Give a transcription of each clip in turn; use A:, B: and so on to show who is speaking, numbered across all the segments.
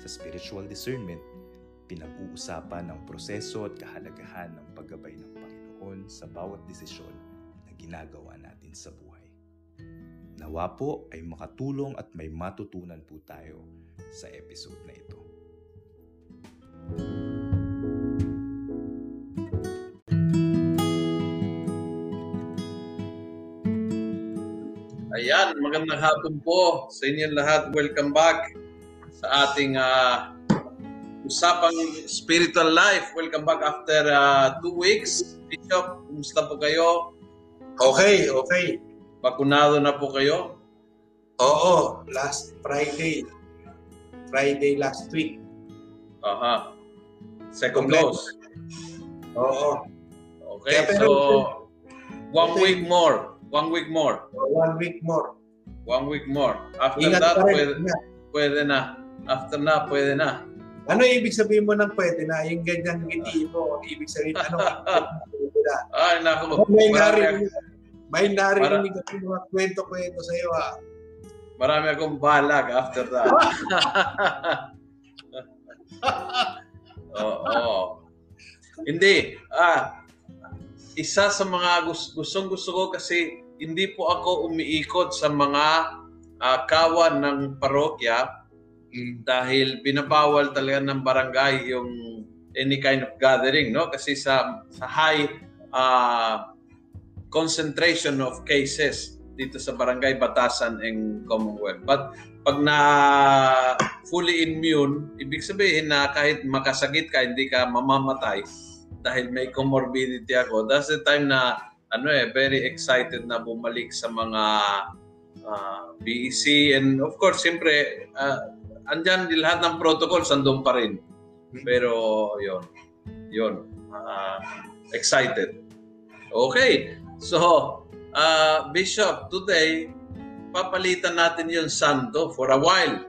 A: Sa spiritual discernment, pinag-uusapan ang proseso at kahalagahan ng paggabay ng Panginoon sa bawat desisyon na ginagawa natin sa buhay. Nawa po ay makatulong at may matutunan po tayo sa episode na ito.
B: Ayan, magandang hapon po sa inyong lahat. Welcome back sa ating uh, usapang spiritual life. Welcome back after uh, two weeks. Bishop, kumusta po kayo?
C: Okay, okay.
B: Bakunado na po kayo?
C: Oo, last Friday. Friday last week.
B: Aha. Second
C: Complete.
B: dose.
C: Oo.
B: Okay,
C: Kaya pero-
B: so one
C: Okay.
B: week more. One week more.
C: One week more.
B: One week more. After
C: Ingat
B: that, pwede,
C: Ingat.
B: pwede na. After na, pwede na.
C: Ano ibig sabihin mo ng pwede na? Yung ganyang ngiti mo, ibig sabihin, ano? pwede na.
B: Ay, naku.
C: May
B: Marami,
C: narinig, may narinig ako ng mga kwento-kwento sa iyo ah.
B: marami akong balag after that. Oo. Hindi. Ah, isa sa mga gus- gustong gusto ko kasi hindi po ako umiikot sa mga ah, kawan ng parokya dahil binabawal talaga ng barangay yung any kind of gathering no? Kasi sa sa high ah, concentration of cases dito sa barangay Batasan and Commonwealth. But pag na fully immune ibig sabihin na kahit makasakit ka hindi ka mamamatay dahil may comorbidity ako that's the time na ano eh very excited na bumalik sa mga ah, BEC and of course siyempre ah, andyan din lahat ng protocols andun pa rin. Pero yon yon ah, excited. Okay. So, ah, Bishop, today papalitan natin yung santo for a while.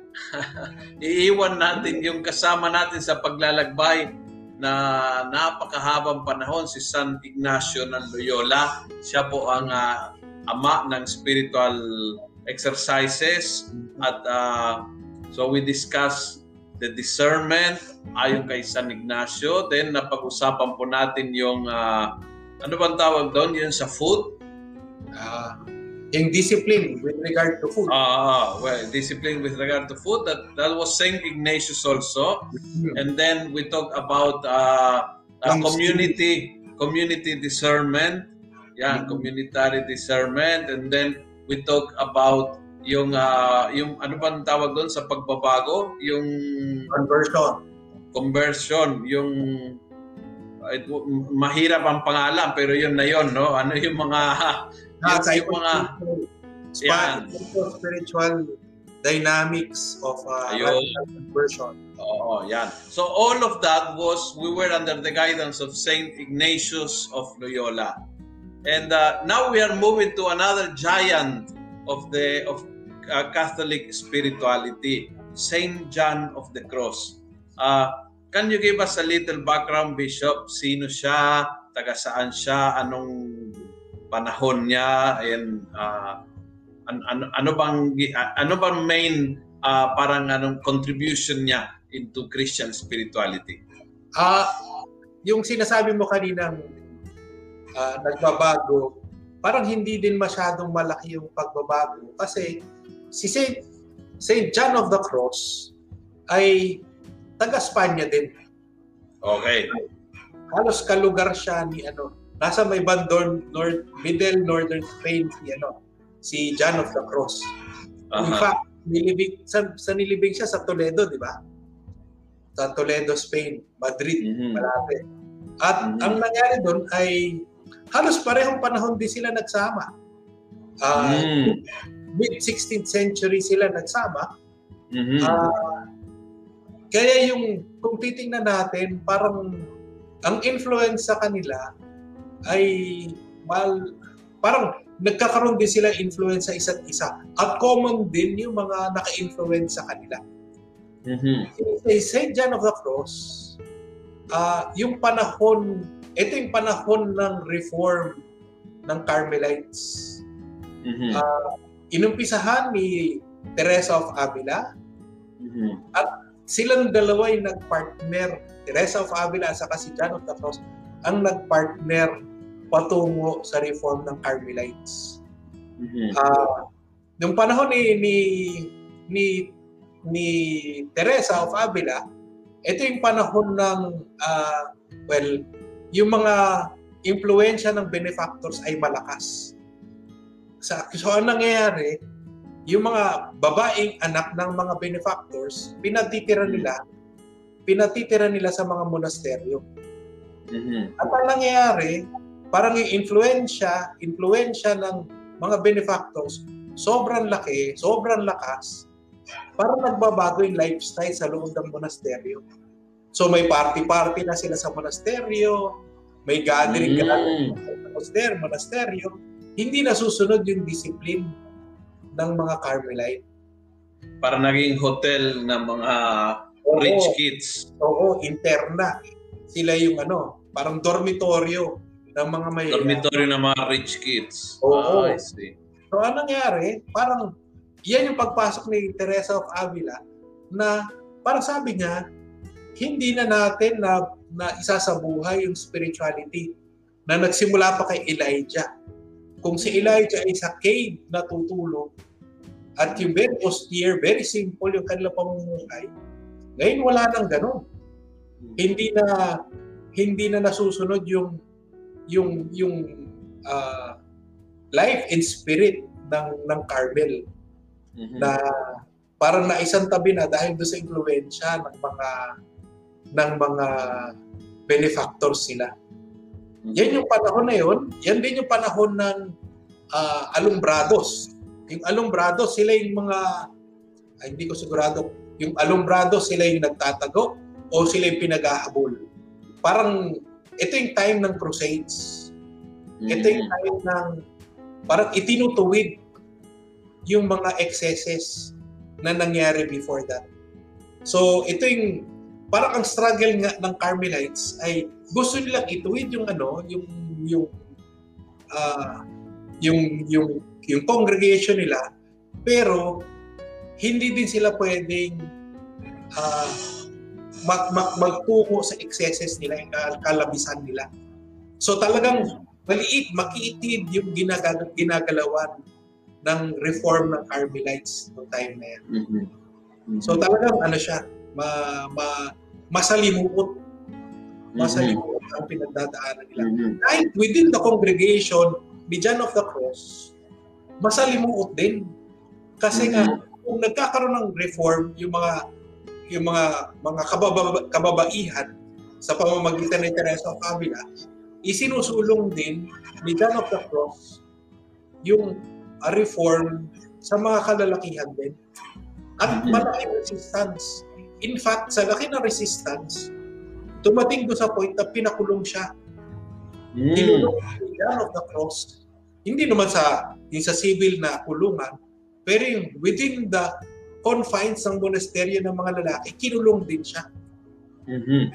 B: Iiwan natin yung kasama natin sa paglalakbay na napakahabang panahon si San Ignacio ng Loyola. Siya po ang ah, ama ng spiritual exercises at ah, So we discuss the discernment ayon kay San Ignacio. Then napag-usapan po natin yung ah, ano bang tawag doon? Yun sa food?
C: Ah, yung discipline with regard to food.
B: Ah, well, discipline with regard to food. That that was Saint Ignatius also. And then we talk about uh, uh, community community discernment. Yan,
C: Mhm.
B: communitary discernment. And then we talk about yung ah, yung ano bang tawag doon sa pagbabago? Yung
C: Conversion.
B: conversion, yung w- mahirap ang pangalan pero yun na yun, no? Ano yung mga yung, yung mga Yan.
C: spiritual, dynamics of uh, conversion.
B: Oo, yan. So all of that was, we were under the guidance of Saint Ignatius of Loyola. And uh, now we are moving to another giant of the of uh, Catholic spirituality, Saint John of the Cross. Uh, can you give us a little background, Bishop? Sino siya? Taga saan siya? Anong panahon niya? And uh, an- ano, ano bang ano bang main uh, parang anong contribution niya into Christian spirituality?
C: Ah, yung sinasabi mo kaninang ah, nagbabago, parang hindi din masyadong malaki yung pagbabago kasi si Saint, Saint John of the Cross ay taga Spanya din.
B: Okay.
C: Halos kalugar siya ni ano, nasa may bandon north, middle northern Spain si ano, si John of the Cross. In
B: Aha.
C: fact, nilibing, sa, sa nilibing siya sa Toledo, di ba? Sa Toledo, Spain, Madrid,
B: Mhm.
C: malapit. At
B: Mhm.
C: ang nangyari doon ay halos parehong panahon din sila nagsama. Ah,
B: Mm.
C: Mid-16th century sila nagsama.
B: Mhm.
C: Ah, kaya yung kung titingnan natin, parang ang influence sa kanila ay mal, parang nagkakaroon din sila influence sa isa't isa. At common din yung mga naka-influence sa kanila.
B: Mhm.
C: Si St. John of the Cross, ah yung panahon, ito yung panahon ng reform ng Carmelites.
B: Mhm.
C: Ah, inumpisahan ni Teresa of Avila,
B: Mhm.
C: silang dalawa yung nagpartner, Teresa of Avila at saka si John of the Cross, ang nagpartner patungo sa reform ng Carmelites.
B: Mhm.
C: Ah, nung panahon ni ni ni ni Teresa of Avila, ito yung panahon ng ah, well, yung mga impluensya ng benefactors ay malakas. Sa so ang nangyayari, yung mga babaeng anak ng mga benefactors, pinatitira nila pinatitira nila sa mga monasteryo.
B: Mhm.
C: At ang nangyayari, parang yung influensya, influensya ng mga benefactors, sobrang laki, sobrang lakas, parang nagbabago yung lifestyle sa loob ng monasteryo. So may party-party na sila sa monasteryo, may gathering
B: Mm.
C: gathering sa monasteryo, monasteryo, hindi nasusunod yung discipline ng mga Carmelite.
B: Para naging hotel ng mga
C: Oo.
B: rich kids.
C: Oo, interna. Sila yung ano, parang dormitoryo ng mga may
B: Dormitory ng mga rich kids.
C: Oo.
B: Ah, I see.
C: So anong nangyari? Parang yan yung pagpasok ni Teresa of Avila na parang sabi niya, hindi na natin na, na isa sa buhay yung spirituality na nagsimula pa kay Elijah. Kung si Elijah ay sa cave na tutulog at yung very austere, very simple yung kanilang pamumuhay, ngayon wala nang ganun. Hindi na hindi na nasusunod yung yung yung ah, life and spirit ng ng Carmel
B: Mhm.
C: na parang naisang tabi na dahil doon sa impluwensya ng mga ng mga benefactors sila.
B: Mhm.
C: Yan yung panahon na yun. Yan din yung panahon ng ah, alumbrados. Yung alumbrados, sila yung mga, ay, hindi ko sigurado, yung alumbrados, sila yung nagtatago o sila yung pinag-ahabol. Parang, ito yung time ng crusades. Ito yung
B: Mhm.
C: time ng parang itinutuwid yung mga excesses na nangyari before that. So, ito yung parang ang struggle nga ng Carmelites ay gusto nilang ituwid yung ano, yung yung ah, yung yung yung congregation nila pero hindi din sila pwedeng ah, mag, mag, magtungo sa excesses nila, yung kal- kalabisan nila. So talagang maliit, makiitid yung ginag- ginagalawan ng reform ng Carmelites noong time na yan.
B: Mhm. Mhm.
C: So talagang ano siya, ma, ma, masalimuot, masalimuot ang pinagdadaanan nila.
B: Mhm.
C: Kahit within the congregation ni John of the Cross, masalimuot din. Kasi nga, kung nagkakaroon ng reform, yung mga yung mga mga kababa, kababaihan sa pamamagitan ni Teresa of Avila, isinusulong din ni John of the Cross yung uh, reform sa mga kalalakihan din. At
B: Mhm.
C: malaking resistance. In fact, sa laki ng resistance, tumating doon sa point na pinakulong siya.
B: Mhm.
C: Kinulong John of the Cross. Hindi naman sa yung sa civil na kulungan, pero yung within the confines ng monasteryo ng mga lalaki, kinulong din siya.
B: Mhm.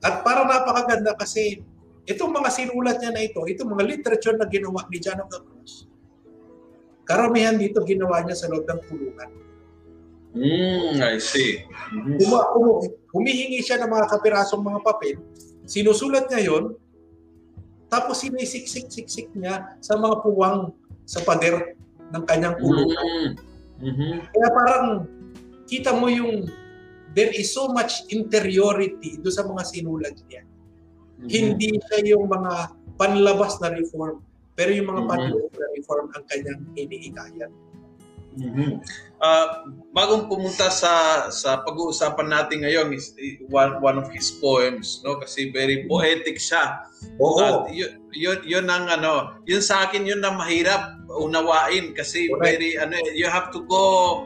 C: At para napakaganda kasi itong mga sinulat niya na ito, itong mga literature na ginawa ni John of the Cross, karamihan dito ginawa niya sa loob ng kulungan.
B: Mm, I see. Mhm.
C: Huma, humu- humihingi siya ng mga kapirasong mga papel, sinusulat niya yon, tapos sinisiksik-siksik niya sa mga puwang sa pader ng kanyang kulungan.
B: Mm. Mhm.
C: Kaya parang kita mo yung there is so much interiority do sa mga sinulat niya.
B: Mhm.
C: Hindi siya yung mga panlabas na reform, pero yung mga
B: Mhm.
C: panloob na reform ang kanyang hinihikayat.
B: Mhm. Ah, bagong pumunta sa sa pag-uusapan natin ngayon is one, one of his poems no kasi very poetic siya.
C: Oo.
B: At yun, yun, yun ang ano, yun sa akin yun ang mahirap unawain kasi
C: Correct.
B: very ano you have to go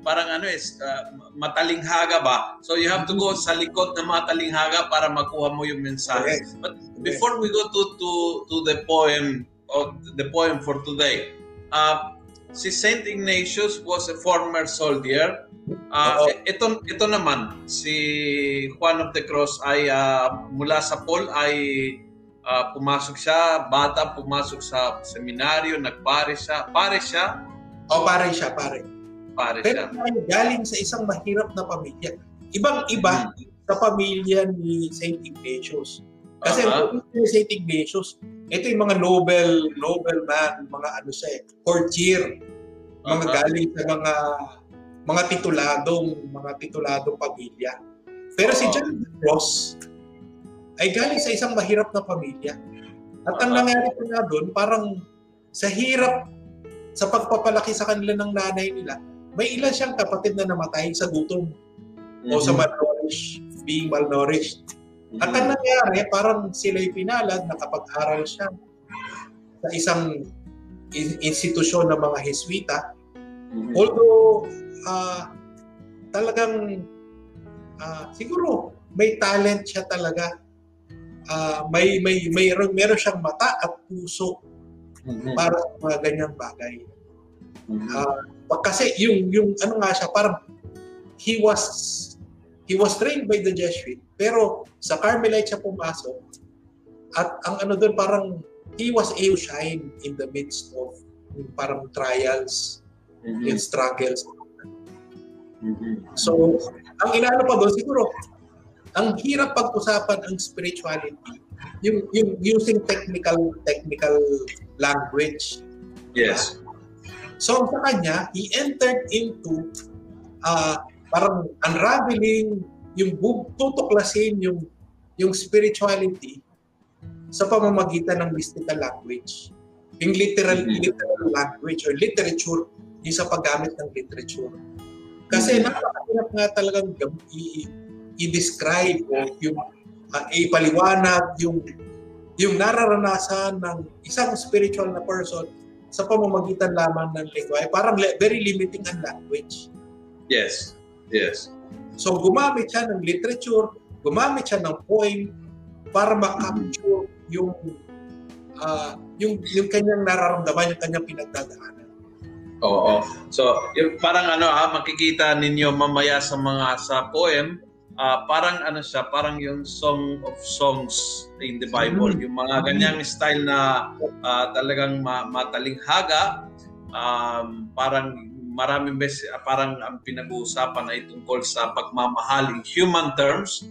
B: parang ano is uh, matalinghaga ba? So you have to go sa likod ng matalinghaga para makuha mo yung mensahe. But before we go to to to the poem or the poem for today, uh, si Saint Ignatius was a former soldier. Uh, ito ito naman si Juan of the Cross ay uh, mula sa Paul ay uh, pumasok siya, bata pumasok sa seminaryo, nagpare siya. Pare siya?
C: O pare siya, pare.
B: Pare
C: Pero
B: siya.
C: galing sa isang mahirap na pamilya. Ibang-iba sa pamilya ni Saint Ignatius. Kasi uh-huh. Saint Ignatius, ito yung mga Nobel, Nobel man, mga ano siya eh, courtier. Mga
B: Aha.
C: galing sa mga mga tituladong, mga tituladong pamilya. Pero si
B: Oo.
C: John Ross ay galing sa isang mahirap na pamilya. At ang nangyari pa nga doon, parang sa hirap sa pagpapalaki sa kanila ng nanay nila, may ilan siyang kapatid na namatay sa gutom o sa malnourished, being malnourished. At ang nangyari, parang sila'y pinalad, nakapag-aral siya sa isang in- institusyon ng mga Heswita.
B: Mhm.
C: Although, ah, talagang, ah, siguro, may talent siya talaga. Ah, may, may, mayroon, meron siyang mata at puso
B: Mhm.
C: para sa mga ganyang bagay.
B: Mhm.
C: Ah, kasi yung, yung ano nga siya, parang he was he was trained by the Jesuit, pero sa Carmelite siya pumasok at ang ano doon parang he was to shine in the midst of yung parang trials
B: Mhm.
C: and struggles.
B: Mhm.
C: So, ang inaano pa doon siguro, ang hirap pag-usapan ang spirituality, yung, yung using technical technical language.
B: Yes.
C: So sa kanya, he entered into uh, parang unraveling, yung tutuklasin yung yung spirituality sa pamamagitan ng mystical language. Yung literal,
B: Mhm.
C: literal language or literature, yung sa paggamit ng literature. Kasi
B: Mhm.
C: napakahirap nga talagang i- i-describe o yung uh, ipaliwanag yung yung nararanasan ng isang spiritual na person sa pamamagitan lamang ng lingwahe. Parang le- very limiting ang language.
B: Yes. Yes.
C: So gumamit siya ng literature, gumamit siya ng poem para ma-capture yung ah, yung yung kanyang nararamdaman, yung kanyang pinagdadaanan.
B: Oo. So, yung parang ano ha, makikita ninyo mamaya sa mga sa poem, ah, parang ano siya, parang yung Song of Songs in the Bible.
C: Mm.
B: Yung mga ganyang style na ah, talagang ma- matalinghaga, um, parang maraming beses, ah, parang ang pinag-uusapan ay tungkol sa pagmamahal in human terms,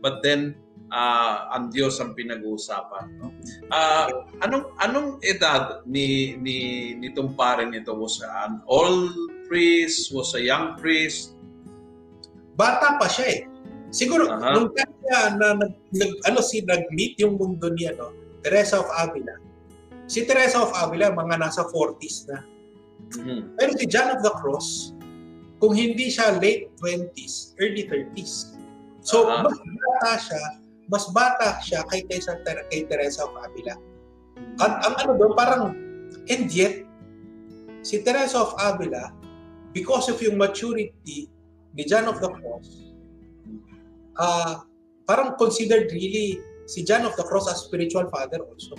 B: but then ah, ang Diyos ang pinag-uusapan. No? Ah, anong anong edad ni ni nitong pare nito was an old priest was a young priest
C: Bata pa siya eh. Siguro
B: Aha.
C: nung kanya na nag, nag- ano si nag-meet yung mundo ni ano, Teresa of Avila. Si Teresa of Avila mga nasa 40s na.
B: Mhm.
C: Pero si John of the Cross, kung hindi siya late 20s, early 30s. So,
B: Aha.
C: mas bata siya, mas bata siya kay, kay, sa, kay Teresa of Avila. At ang ano doon, parang, and yet, si Teresa of Avila, because of yung maturity ni John of the Cross, ah parang considered really si John of the Cross as spiritual father also.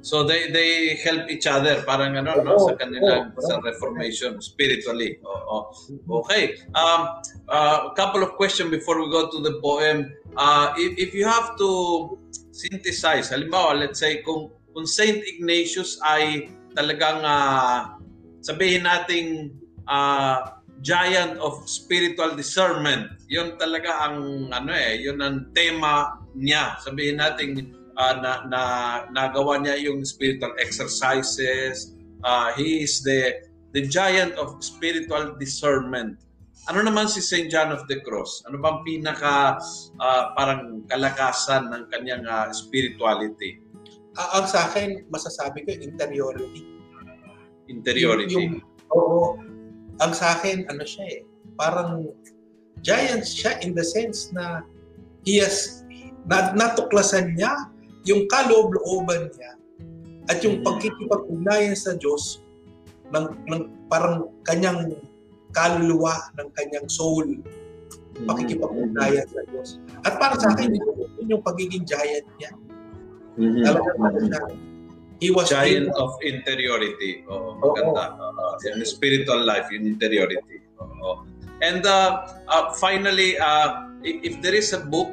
B: So they they help each other parang ano no sa kanilang
C: oo.
B: sa reformation spiritually oo okay um uh, a couple of questions before we go to the poem uh if, if you have to synthesize halimbawa let's say kung kung Saint Ignatius ay talagang ah, sabihin nating ah, giant of spiritual discernment. Yun talaga ang ano eh, yun ang tema niya. Sabihin natin ah, na, na nagawa niya yung spiritual exercises. Ah, he is the the giant of spiritual discernment. Ano naman si St. John of the Cross? Ano bang pinaka ah, parang kalakasan ng kanyang ah, spirituality,
C: Ah, ang sa akin, masasabi ko, interiority.
B: interiority?
C: Yung, oo. Ang sa akin, ano siya eh, parang giant siya in the sense na he has, na, natuklasan niya yung kaloob-looban niya at yung
B: Mhm.
C: pagkikipag-ugnayan sa Diyos ng, ng parang kanyang kaluluwa ng kanyang soul. Pakikipag-ugnayan sa Diyos. At para sa akin, yun yung pagiging giant niya.
B: Mhm.
C: Talagang ano siya, he was
B: Giant
C: able-
B: of interiority. Oo, maganda. Oo, yung spiritual life, yung interiority. Oo. And uh, uh, finally, uh, if, if there is a book,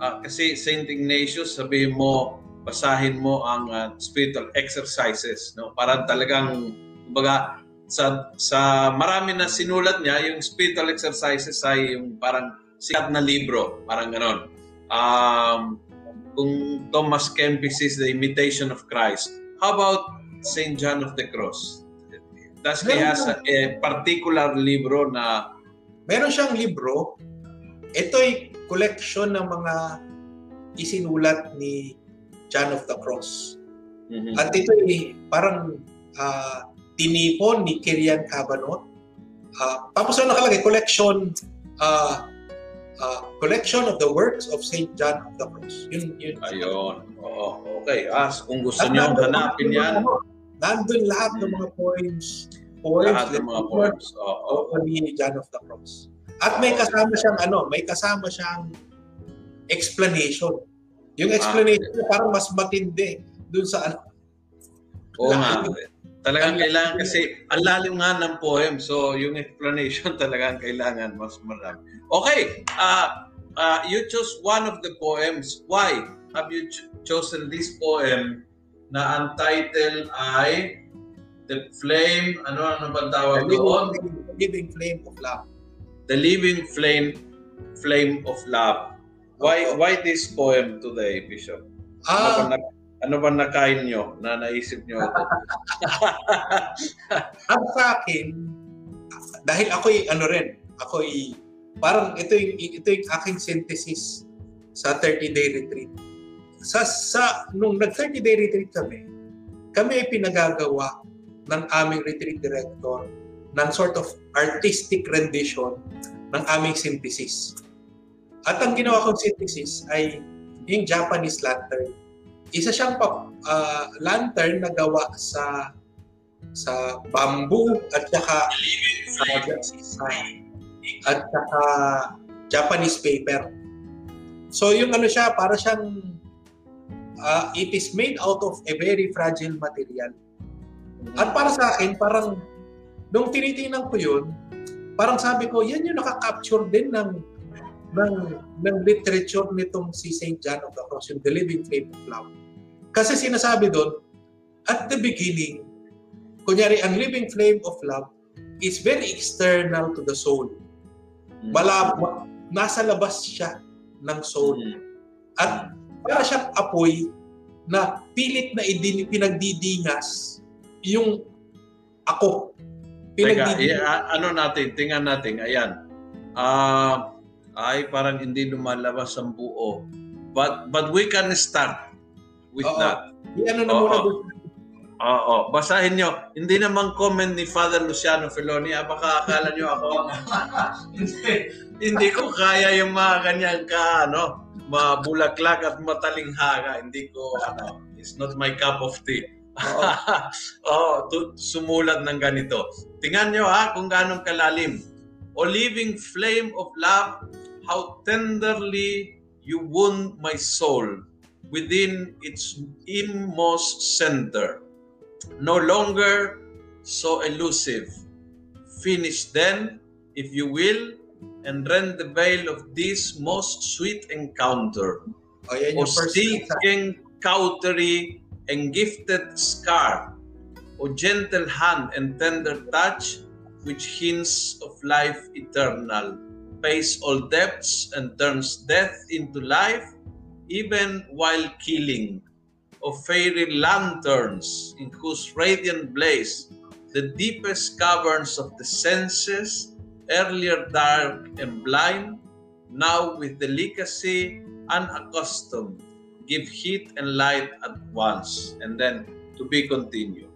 B: uh, kasi Saint Ignatius, sabihin mo, basahin mo ang uh, spiritual exercises. No? Para talagang, kumbaga, sa, sa marami na sinulat niya, yung spiritual exercises ay yung parang sikat na libro. Parang ganon. Um, kung Thomas Kempis is the imitation of Christ, how about St. John of the Cross? Does he has a, a particular libro na
C: Meron siyang libro. Ito'y collection ng mga isinulat ni John of the Cross.
B: Mhm.
C: At ito ay parang ah, tinipon ni Kirian Cabanot. Ah, tapos ano nakalagay, collection ah, ah, collection of the works of St. John of the Cross. Yun, yun.
B: Ayun. Oo, okay. Ah, kung gusto niyo hanapin yan,
C: Nandun lahat ng mga poems. Poems.
B: lahat ng mga poems. Oo.
C: o ni John of the Cross. At may kasama siyang ano, may kasama siyang explanation. Yung explanation niya parang mas matindi dun sa ano.
B: Oo nga. Talagang
C: Ang-
B: kailangan kasi ang lalim nga ng poem. So, yung explanation talagang kailangan mas marami. Okay. Uh, uh, you chose one of the poems. Why have you ch- chosen this poem na ang title ay The Flame, ano ano ba tawag doon?
C: living flame of love.
B: The Living Flame, Flame of Love. Why why this poem today, Bishop? Ano ba,
C: Ah,
B: na, ano ba nakain nyo na naisip nyo ito?
C: ang sa akin, dahil ako'y ano rin, ako'y parang ito yung, ito yung aking synthesis sa 30-day retreat. Sa, sa, nung nag-30-day retreat kami, kami ay pinagagawa ng aming retreat director ng sort of artistic rendition ng aming synthesis. At ang ginawa kong synthesis ay yung Japanese lantern. Isa siyang pa, ah, lantern na gawa sa sa bamboo at saka sa at saka Japanese paper. So yung ano siya, para siyang ah, it is made out of a very fragile material. At para sa akin, parang nung tinitingnan ko yun, parang sabi ko, yan yung nakaka-capture din ng ng ng literature nitong si St. John of the Cross, yung The Living Flame of Love. Kasi sinasabi doon, at the beginning, kunyari, ang living flame of love is very external to the soul. Malabo, nasa labas siya ng soul. At para siyang apoy na pilit na idin, pinagdidingas yung ako.
B: Teka, a- ano natin, tingnan natin, ayan. Ah, ay, parang hindi lumalabas ang buo. But but we can start with
C: Oo.
B: that.
C: Ano na
B: Oo.
C: muna?
B: Oo, basahin nyo. Hindi naman comment ni Father Luciano Feloni. Ah, baka akala nyo ako. hindi, hindi ko kaya yung mga ganyan ka, ano, mabulaklak at matalinghaga. Hindi ko, ano, it's not my cup of tea.
C: Oo.
B: oh, tu- sumulat ng ganito. Tingnan nyo ha kung ganong kalalim. O living flame of love, how tenderly you wound my soul within its inmost center. No longer so elusive. Finish then, if you will, and rend the veil of this most sweet encounter.
C: O, yan
B: O
C: yung first
B: seeking cautery and gifted scar, O gentle hand and tender touch, which hints of life eternal, pays all depths and turns death into life, even while killing. O fairy lanterns, in whose radiant blaze the deepest caverns of the senses, earlier dark and blind, now with delicacy unaccustomed, give heat and light at once. And then, to be continued.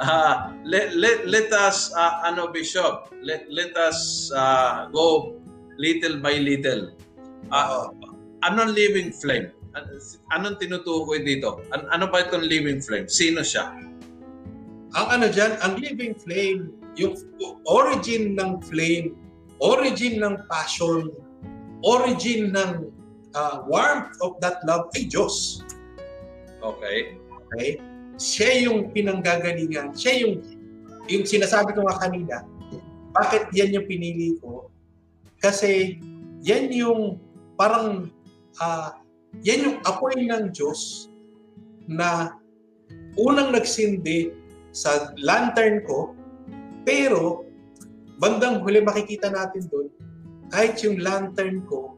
B: Uh, let, let, let us, uh, ano Bishop, let, let us uh, go little by little. Uh, anong living flame? An- Anong tinutukoy dito? An- ano ba itong living flame? Sino siya?
C: ang ano dyan, ang living flame, yung origin ng flame, origin ng passion, origin ng uh, warmth of that love ay Diyos.
B: Okay.
C: Okay? Siya yung pinanggagalingan. Siya yung, yung sinasabi ko nga kanina, bakit yan yung pinili ko? Kasi yan yung parang, uh, yan yung apoy ng Diyos na unang nagsindi sa lantern ko, pero bandang huli makikita natin doon, kahit yung lantern ko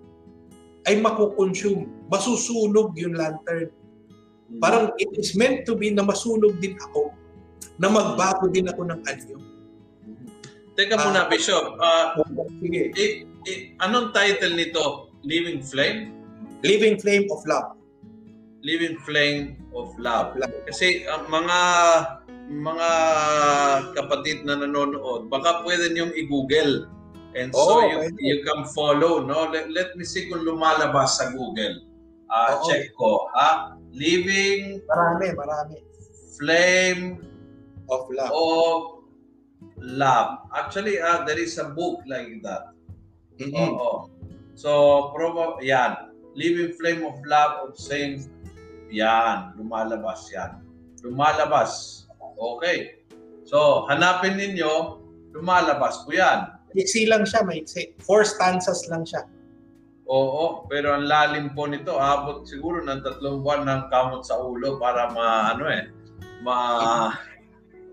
C: ay makukonsume, masusunog yung lantern. Parang it is meant to be na masunog din ako, na magbago din ako ng anyo.
B: Teka muna, uh, Bishop. Uh,
C: sige.
B: Eh, eh, anong title nito? Living Flame?
C: Living Flame of Love.
B: Living Flame of Love. Kasi uh, mga mga kapatid na nanonood, baka pwede niyong i-google. And so oh, you, you can follow, no? Let, let me see kung lumalabas sa Google. Uh, oh, check ko, ha? Living
C: Marami, marami.
B: Flame
C: of Love.
B: Of Love. Actually, uh, there is a book like that. Mm-hmm. Oo. So, promo, yan. Living Flame of Love of Saint, yan. Lumalabas yan. Lumalabas. Okay. So, hanapin ninyo, lumalabas po yan.
C: Iksi lang siya, maiksi. Four stanzas lang siya.
B: Oo, pero ang lalim po nito, abot siguro ng tatlong buwan ng kamot sa ulo para ma, ano eh, ma,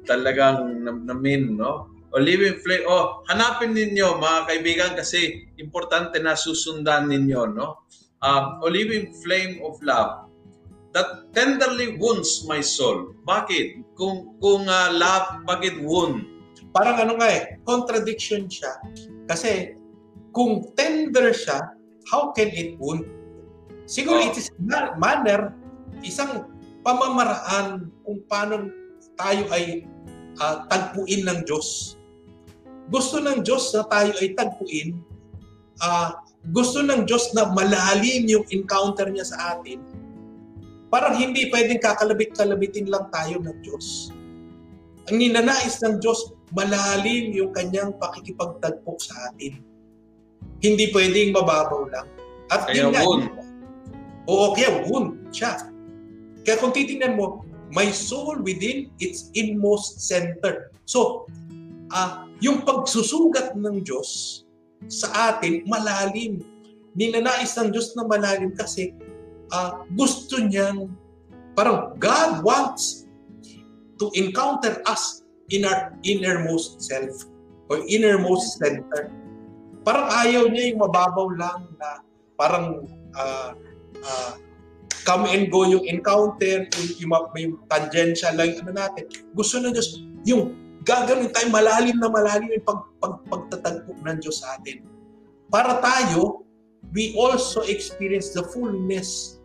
B: talagang namin, no? O living flame, oh, hanapin ninyo mga kaibigan kasi importante na susundan ninyo, no? Uh, o living flame of love that tenderly wounds my soul. Bakit? Kung kung uh, love, bakit wound?
C: Parang ano nga eh, contradiction siya. Kasi kung tender siya, how can it wound? Siguro oh. it is manner, isang pamamaraan kung paano tayo ay uh, tagpuin ng Diyos. Gusto ng Diyos na tayo ay tagpuin. Uh, gusto ng Diyos na malalim yung encounter niya sa atin Parang hindi pwedeng kakalabit-kalabitin lang tayo ng Diyos. Ang ninanais ng Diyos, malalim yung kanyang pakikipagtagpo sa atin. Hindi pwedeng mababaw lang.
B: At kaya wound.
C: Oo, kaya wound siya. Kaya kung titingnan mo, my soul within its inmost center. So, uh, yung pagsusugat ng Diyos sa atin, malalim. Ninanais ng Diyos na malalim kasi uh, gusto niyang, parang God wants to encounter us in our innermost self or innermost center. Parang ayaw niya yung mababaw lang na parang uh, uh, come and go yung encounter, yung, yung, yung tangential lang ano natin. Gusto na Diyos, yung gagawin tayo malalim na malalim yung pag, pag, pagtatagpo ng Diyos sa atin. Para tayo, we also experience the fullness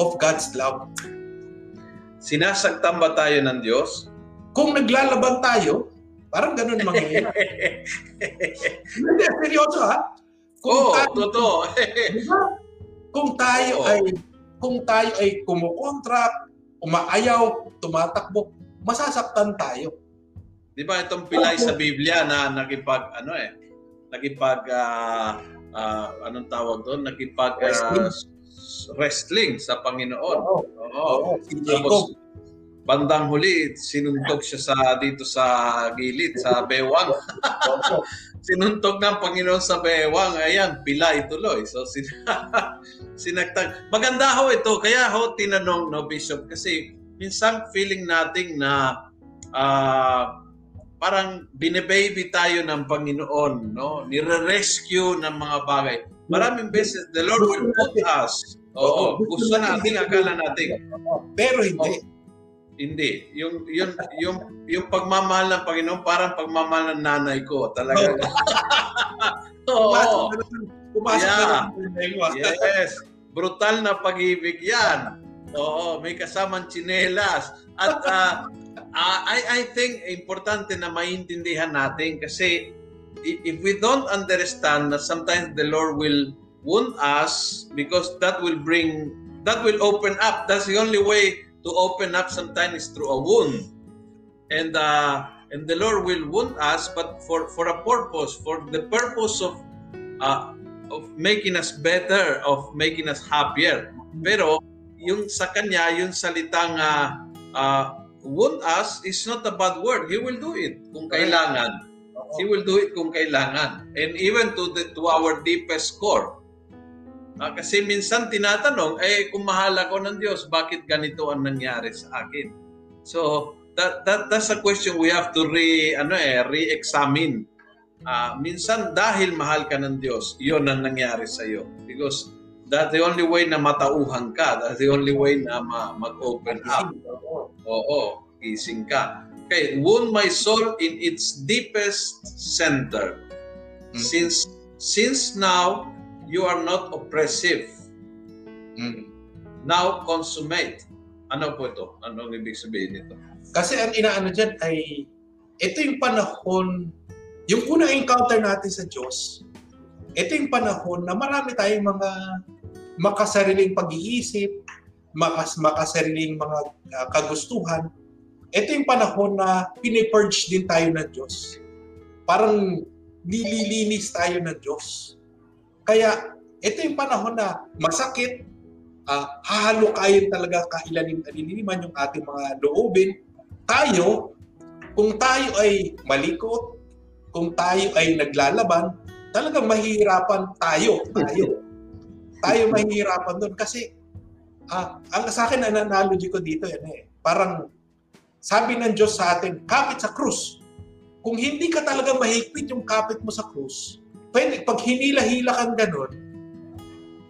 C: of God's love.
B: Sinasagtan ba tayo ng Diyos?
C: Kung naglalaban tayo, parang ganun mangyayari. Hindi, seryoso ha?
B: Kung oh, tayo, totoo.
C: diba? Kung tayo oh. ay kung tayo ay kumukontra, umaayaw, tumatakbo, masasaktan tayo.
B: Di ba itong pilay sa Biblia na nagipag ano eh, nagipag uh, uh, anong tawag doon? Nagipag uh, wrestling sa Panginoon. Oo. Oo. Oo. Tapos, bandang huli, sinuntog siya sa dito sa gilid, sa bewang. Sinuntog ng Panginoon sa bewang. Ayan, pilay tuloy. So, sin sinagtag. Maganda ho ito. Kaya ho, tinanong, no, Bishop, kasi minsan feeling nating na uh, parang bine-baby tayo ng Panginoon, no? Nire-rescue ng mga bagay. Maraming beses, the Lord will put us Oo, gusto natin, akala natin.
C: Pero hindi.
B: Oh, hindi. Yung, yung, yung, yung pagmamahal ng Panginoon, parang pagmamahal ng nanay ko. Talaga. Oo.
C: Pumasok yeah.
B: na Yes. Brutal na pag-ibig yan. Oo, may kasamang chinelas. At uh, uh, I, I think importante na maintindihan natin kasi if we don't understand that sometimes the Lord will wound us because that will bring that will open up that's the only way to open up sometimes through a wound and uh, and the Lord will wound us, but for for a purpose, for the purpose of uh, of making us better, of making us happier. Pero yung sa kanya, yung salitang uh, uh, wound us is not a bad word. He will do it kung kailangan. He will do it kung kailangan. And even to the to our deepest core. Uh, kasi minsan tinatanong, eh kung mahal ako ng Diyos, bakit ganito ang nangyari sa akin? So, that, that that's a question we have to re ano eh re-examine. Uh, minsan dahil mahal ka ng Diyos, 'yon ang nangyari sa iyo. Because that's the only way na matauhan ka. That's the only way na ma- mag-open up. Oo, gising ka. Okay, wound my soul in its deepest center. Mm-hmm. Since since now you are not oppressive. Mm. Now consummate. Ano po ito? Ano ang ibig sabihin nito?
C: Kasi ang inaano dyan ay, ito yung panahon, yung unang encounter natin sa Diyos, ito yung panahon na marami tayong mga makasariling pag-iisip, makas, makasariling mga uh, kagustuhan. Ito yung panahon na pinipurge din tayo ng Diyos. Parang nililinis tayo ng Diyos. Kaya ito yung panahon na masakit, uh, hahalukayin talaga kailalim-aliliman yung ating mga loobin. Tayo, kung tayo ay malikot, kung tayo ay naglalaban, talagang mahihirapan tayo. Tayo. tayo mahihirapan doon kasi uh, ang sa akin ang analogy ko dito yan eh. Parang sabi ng Diyos sa atin, kapit sa krus. Kung hindi ka talaga mahigpit yung kapit mo sa krus, pwede, pag hinila-hila kang ganun,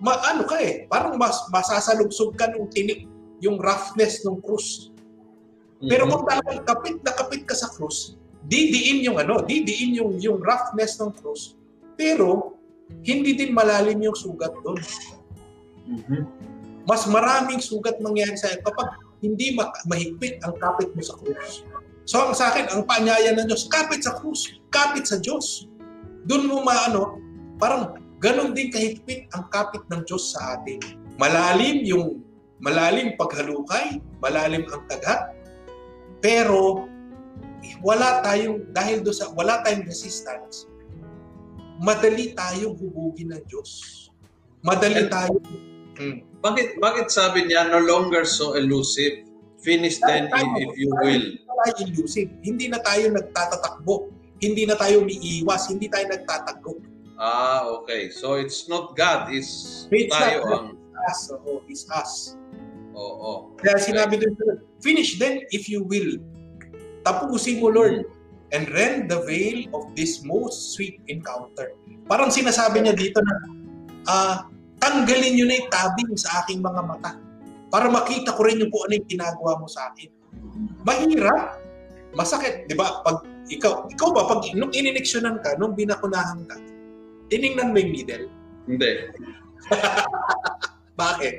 C: ma, ano ka eh, parang mas, masasalugsog ka nung tinik, yung roughness ng krus. Pero kung talagang kapit na kapit ka sa krus, didiin yung ano, didiin yung, yung roughness ng krus, pero hindi din malalim yung sugat doon. Mm-hmm. Mas maraming sugat mangyayari sa iyo kapag hindi ma- mahigpit ang kapit mo sa krus. So ang sa akin, ang panyaya ng Diyos, kapit sa krus, kapit sa Diyos doon mo maano, parang ganon din kahigpit ang kapit ng Diyos sa atin. Malalim yung malalim paghalukay, malalim ang tagat, pero wala tayong dahil do sa wala tayong resistance. Madali tayong hubugin ng Diyos. Madali tayo.
B: Hmm. Bakit bakit sabi niya no longer so elusive? Finish then if you will.
C: Hindi elusive. Hindi na tayo nagtatatakbo hindi na tayo umiiwas, hindi tayo nagtatago.
B: Ah, okay. So it's not God, it's,
C: it's
B: tayo
C: not
B: ang...
C: Us, oo, it's us.
B: Oo. Oh,
C: oh. Kaya sinabi din finish then if you will. Tapusin mo, Lord, hmm. and rend the veil of this most sweet encounter. Parang sinasabi niya dito na, uh, tanggalin niyo na yung tabing sa aking mga mata para makita ko rin yung kung ano yung ginagawa mo sa akin. Mahirap. Masakit, di ba? Pag ikaw, ikaw ba, pag nung inineksyonan ka, nung binakunahan ka, tiningnan mo yung needle?
B: Hindi.
C: Bakit?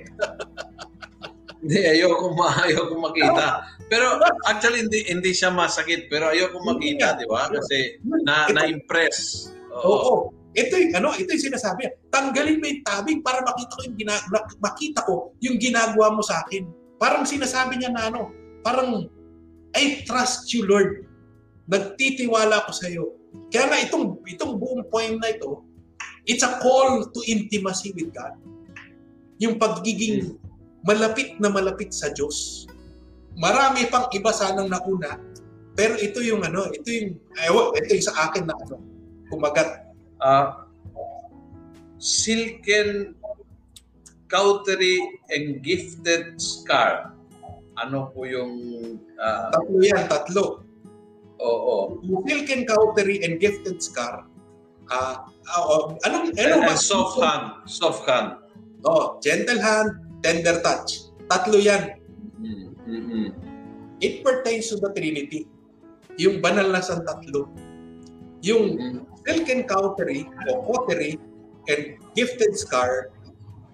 B: hindi, ayoko, ma ayoko makita. Pero actually, hindi, hindi siya masakit. Pero ayoko makita, di ba? Kasi na, na-impress.
C: Oo. Oo. Ito yung ano, ito yung sinasabi. Tanggalin mo yung tabing para makita ko yung gina, makita ko yung ginagawa mo sa akin. Parang sinasabi niya na ano, parang I trust you Lord nagtitiwala ako sa iyo. Kaya nga itong, itong buong poem na ito, it's a call to intimacy with God. Yung pagiging malapit na malapit sa Diyos. Marami pang iba sanang nauna, pero ito yung ano, ito yung, ewan, ito yung sa akin na ano, kumagat.
B: Uh, silken cautery and gifted scar. Ano po yung...
C: Uh, tatlo yan, tatlo.
B: Oo.
C: Silken cautery and gifted scar. Ah, uh, uh, anong
B: ano ba? soft hand, soft hand.
C: Oh, gentle hand, tender touch. Tatlo 'yan.
B: Mm-hmm.
C: It pertains to the Trinity. Yung banal na sang tatlo. Yung mm-hmm. silken cautery o cautery and gifted scar,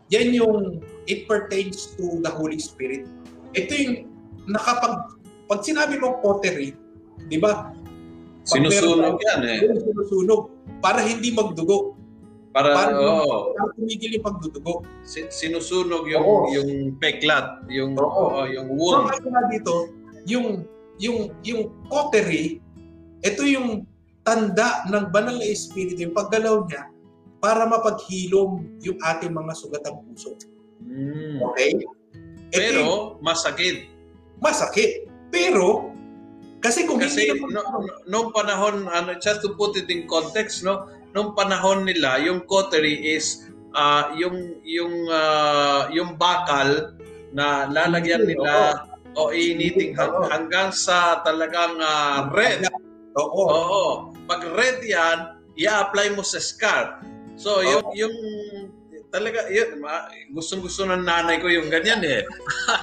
C: yan yung it pertains to the Holy Spirit. Ito yung nakapag pag sinabi mo cautery, Di ba?
B: Sinusunog yan eh.
C: Sinusunog para hindi magdugo.
B: Para, para oh.
C: Para tumigil yung pagdudugo.
B: Sinusunog yung oo. yung peklat, yung
C: oo.
B: oh, yung wound.
C: So, kaya dito, yung yung yung cautery, ito yung tanda ng banal na espiritu, yung paggalaw niya para mapaghilom yung ating mga sugatang puso.
B: Mm.
C: Okay? Ito
B: Pero masakit.
C: masakit. Pero kasi kung
B: Kasi
C: hindi
B: no, no, nung panahon, ano, just to put it in context, no, nung panahon nila, yung cautery is ah, yung yung ah, yung bakal na lalagyan nila o initing hang- hanggang sa talagang ah, red.
C: Oo.
B: Oo. Pag red yan, i-apply mo sa scar. So, yung, yung talaga, yun, gustong-gusto ng nanay ko yung ganyan eh.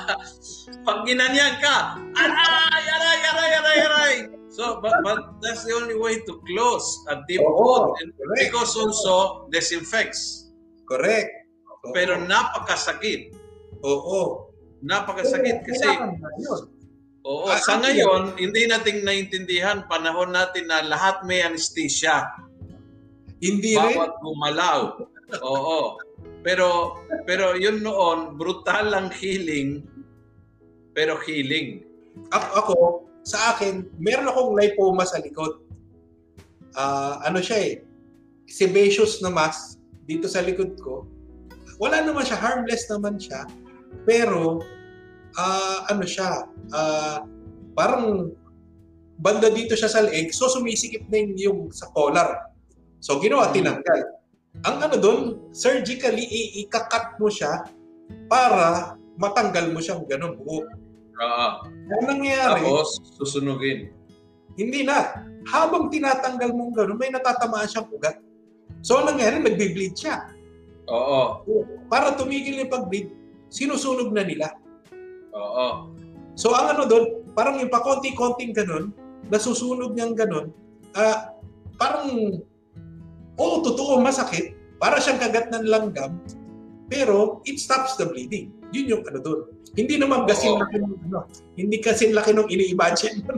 B: Pag ginanyan ka, aray, aray, aray, aray, aray. So, but, but that's the only way to close a deep
C: Oo,
B: wound. Because also disinfects.
C: Correct. Oo.
B: Pero napakasakit.
C: Oo.
B: Napakasakit kasi. Oo,
C: Ah,
B: sa
C: actually,
B: ngayon, hindi natin naintindihan panahon natin na lahat may anesthesia.
C: Hindi rin.
B: bawat gumalaw. Oo. Pero pero yun noon, brutal ang healing pero healing.
C: Ako, ako, sa akin, meron akong lipoma sa likod. Ah, ano siya eh, sebaceous na mass dito sa likod ko. Wala naman siya, harmless naman siya. Pero, ah, ano siya, ah, parang banda dito siya sa leeg, so sumisikip na yung, yung sa collar. So, ginawa,
B: Hmm.
C: tinanggal. Ang ano doon, surgically, i- ikakat mo siya para matanggal mo siyang ganun buo.
B: Oo.
C: Ang nangyayari,
B: Tapos susunugin.
C: hindi na. Habang tinatanggal mong gano'n, may natatamaan siyang ugat. So, ang nangyayari, nagbe-bleed siya.
B: Oo.
C: Para tumigil yung pag-bleed, sinusunog na nila.
B: Oo.
C: So, ang ano doon, parang yung pakonti-konting gano'n, nasusunog niyang gano'n, ah, parang, oo, totoo, masakit. Para siyang kagat ng langgam, pero it stops the bleeding. Yun yung ano doon. Hindi naman kasi
B: Oo.
C: laki ng ano, hindi kasi laki nung ini-imagine.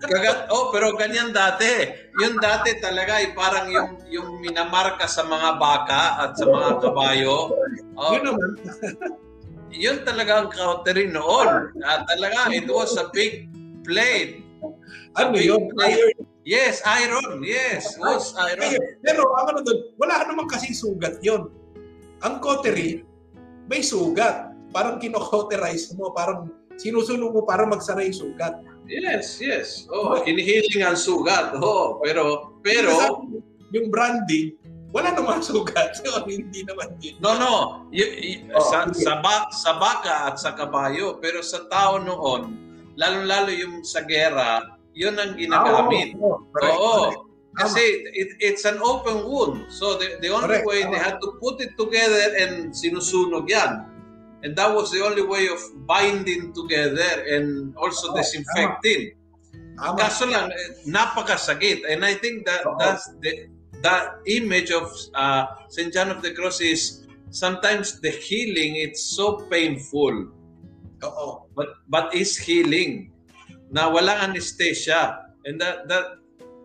B: Kagat, oh, pero ganyan dati. Yun dati talaga, eh, parang yung, yung minamarka sa mga baka at sa mga kabayo. Oh,
C: Yun naman.
B: yun talaga ang cautery noon. Ah, talaga, it was a big plate.
C: Ano yun? Iron
B: Yes, iron. Yes, was iron.
C: Ayun, pero ang ano doon, wala naman kasing sugat yon. Ang cautery, may sugat. Parang kino-cauterize mo, parang sinusunog mo para magsara yung sugat.
B: Yes, yes. Oh, hinihiling ang sugat. Oh, pero pero
C: yung branding, wala naman sugat. So, hindi naman din.
B: no no, y- y-
C: Oh,
B: sa,
C: sige.
B: sa, ba- sa baka at sa kabayo, pero sa tao noon, lalo-lalo yung sa gera, yun ang ginagamit.
C: Ah, correct,
B: Oo.
C: correct.
B: Kasi it, it's an open wound. So the, the only
C: Correct,
B: way they had to put it together and sinusunog yan. And that was the only way of binding together and also
C: Oo,
B: disinfecting.
C: Tama.
B: Kaso lang, eh, napakasakit. And I think that
C: Oo.
B: that's the that image of uh, St. John of the Cross is sometimes the healing, it's so painful.
C: Oo.
B: But but is healing. Na walang anesthesia. And that that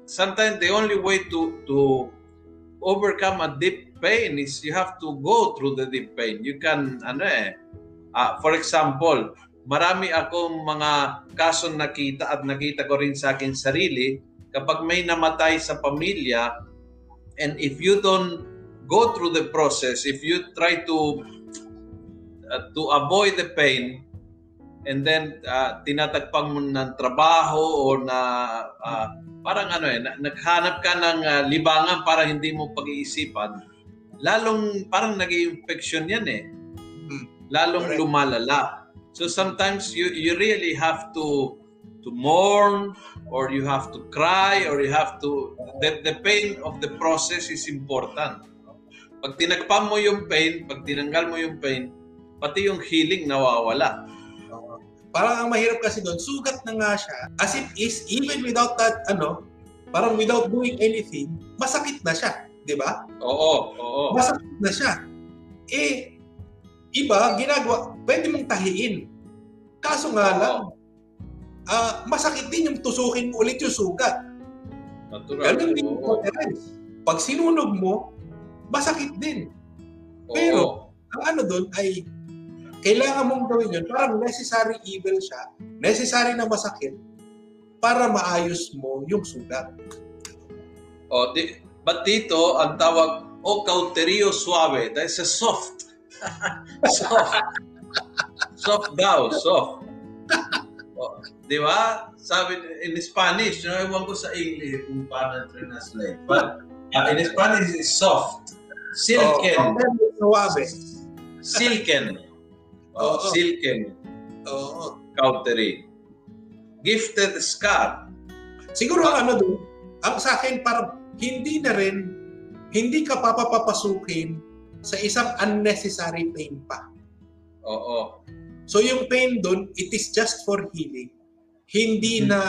B: sometimes the only way to to overcome a deep pain is you have to go through the deep pain. You can ano eh ah, for example, marami akong mga kasong nakita at nakita ko rin sa akin sarili kapag may namatay sa pamilya and if you don't go through the process, if you try to uh, to avoid the pain and then uh, tinatagpang mo ng trabaho o na uh, parang ano eh, na- naghanap ka ng uh, libangan para hindi mo pag-iisipan, lalong parang nag infection yan eh.
C: Hmm.
B: Lalong
C: Correct.
B: lumalala. So sometimes you you really have to to mourn or you have to cry or you have to the, the pain of the process is important. Pag tinagpam mo yung pain, pag tinanggal mo yung pain, pati yung healing nawawala.
C: Oo. Parang ang mahirap kasi doon, sugat na nga siya. As it is, even without that, ano, parang without doing anything, masakit na siya. Di ba?
B: Oo, oo.
C: Masakit na siya. Eh, iba, ginagawa, pwede mong tahiin. Kaso nga
B: Oo.
C: lang, ah, masakit din yung tusukin mo ulit yung sugat.
B: Natural.
C: Ganun din yung
B: Oo.
C: cauterize. Pag sinunog mo, masakit din.
B: Oo.
C: Pero, ang ano doon ay, kailangan mong gawin yun. Parang necessary evil siya. Necessary na masakit para maayos mo yung sugat.
B: O, di, but dito, ang tawag, o cauterio suave. That is a soft. soft. soft daw, soft. O, di ba? Sabi, in Spanish, no, ewan ko sa English kung paano translate. But uh, in Spanish, it's soft. Silken.
C: Oh, suave.
B: Silken. Oh, silken.
C: Oo.
B: Cautery. Gifted scar.
C: Siguro ang ano doon, ang sa akin parang hindi na rin, hindi ka papapapasukin sa isang unnecessary pain pa.
B: Oo.
C: So yung pain doon, it is just for healing. Hindi
B: Hmm.
C: na,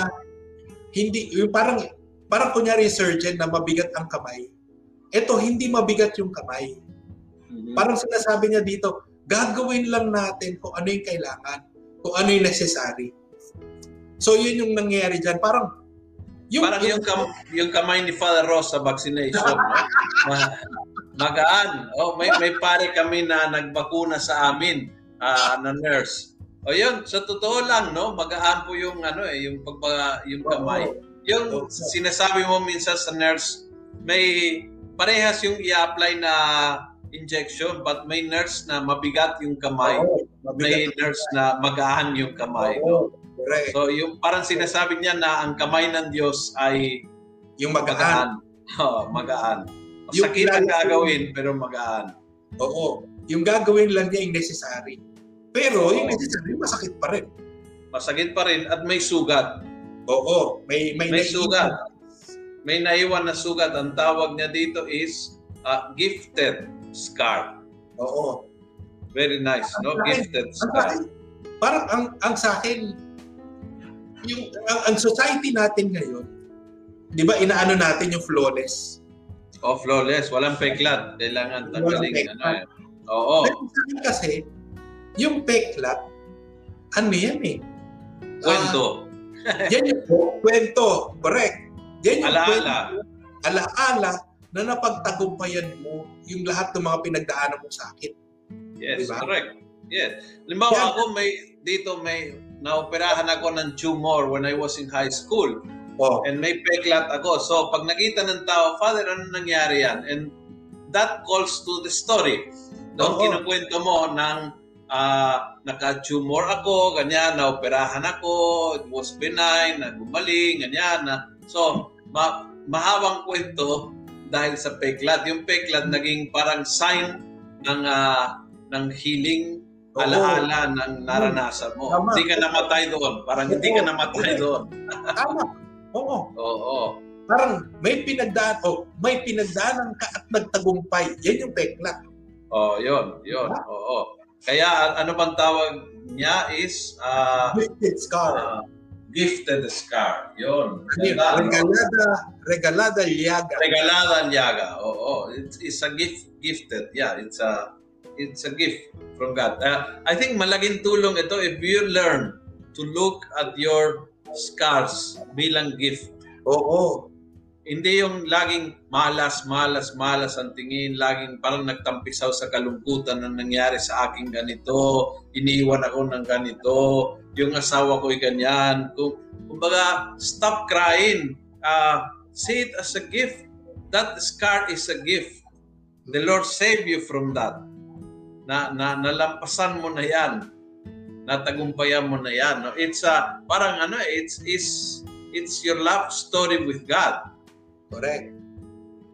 C: hindi, yung parang, parang kunyari surgeon na mabigat ang kamay. Ito, hindi mabigat yung kamay.
B: Mhm.
C: Parang sinasabi niya dito, gagawin lang natin kung ano yung kailangan, kung ano yung necessary. So yun yung nangyayari dyan. Parang,
B: Parang yung, kam- yung kamay ni Father Ross sa vaccination. Ma- magaan. Oh, may may pare kami na nagbakuna sa amin ah, na nurse. O yun, sa totoo lang, no, magaan po yung ano eh, yung pagba yung kamay. Yung sinasabi mo minsan sa nurse, may parehas yung i-apply na injection but may nurse na mabigat yung kamay,
C: Oo,
B: may
C: mabigat.
B: nurse na magaan yung kamay.
C: Oo,
B: No?
C: correct.
B: So yung parang sinasabi niya na ang kamay ng Diyos ay
C: yung magaan.
B: magaan. Oh, magaan.
C: Yung
B: Sakit ang gagawin pero magaan.
C: Oo. Yung gagawin lang niya yung necessary. Pero yung
B: Oo.
C: necessary, masakit pa rin.
B: Masakit pa rin at may sugat.
C: Oo. May, may,
B: May sugat. May naiwan na sugat. Ang tawag niya dito is uh, gifted scar.
C: Oo.
B: Very nice, no?
C: Ang akin-
B: Gifted
C: Ang sa
B: scar.
C: akin, parang ang, ang sa akin, yung, ang, ang society natin ngayon, di ba inaano natin yung flawless?
B: Oh, flawless. Walang peklat. Kailangan tanggalin. Ano, eh. Oo.
C: Akin kasi, yung peklat, ano yan eh?
B: Kwento.
C: Ah, yan yung kwento. Correct. Yan yung
B: Alaala.
C: kwento, alaala na napagtagumpayan mo yung lahat ng mga pinagdaanan mo sa akin.
B: Yes,
C: Diba?
B: correct. Yes. Limbawa
C: Yan.
B: ako may dito may naoperahan ako ng tumor when I was in high school.
C: Oh,
B: and may peklat ako. So, pag nakita ng tao, Father, ano nangyari yan? And that calls to the story. Doon
C: Oo.
B: kinukwento mo ng ah, naka-tumor ako, ganyan, naoperahan ako, it was benign, nagumaling, ganyan. Na. So, ma mahabang kwento dahil sa peklat. Yung peklat naging parang sign ng ah, ng healing
C: Oo.
B: alaala ng naranasan mo.
C: Tama.
B: Hindi ka namatay doon. Parang hindi ka namatay doon.
C: tama. Oo.
B: Oo.
C: Parang may pinagdaan, oh, may pinagdaanan ka at nagtagumpay. Yan yung peklat.
B: Oh, yun, yun. Oo. Kaya a- ano bang tawag niya is uh,
C: Gifted scar.
B: Gifted scar. Yun. Ganda, no?
C: regalada, regalada liaga.
B: Regalada niyaga. Oo. It's, it's a gift gifted. Yeah, it's a it's a gift from God. Uh, I think malaking tulong ito if you learn to look at your scars bilang gift.
C: Oo.
B: Hindi yung laging malas, malas, malas ang tingin, laging parang nagtampisaw sa kalungkutan na nangyari sa aking ganito, iniwan ako ng ganito, yung asawa ko'y ganyan. Kung, kumbaga, stop crying. Uh, see it as a gift. That scar is a gift. The Lord save you from that. Na, na nalampasan mo na yan. Natagumpayan mo na yan. No? It's a, parang ano, it's, it's, it's your love story with God.
C: Correct.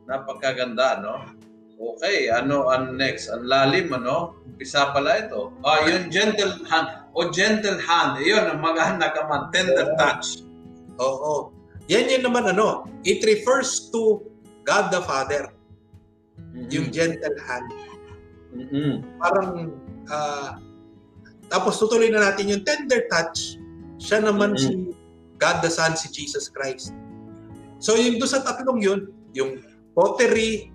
B: Napakaganda, no? Okay, ano ang next? Ang lalim, ano? Umpisa pala ito. Ah, yung gentle hand. O gentle hand. Yun, ang maganda ka man. Tender touch.
C: Oo. Yan yun naman ano, it refers to God the Father, yung
B: Mm-mm.
C: gentle hand.
B: Mm-mm.
C: Parang, ah, tapos tutuloy na natin yung tender touch, siya naman
B: Mhm.
C: si God the Son, si Jesus Christ. So yung doon sa tatlong yun, yung pottery,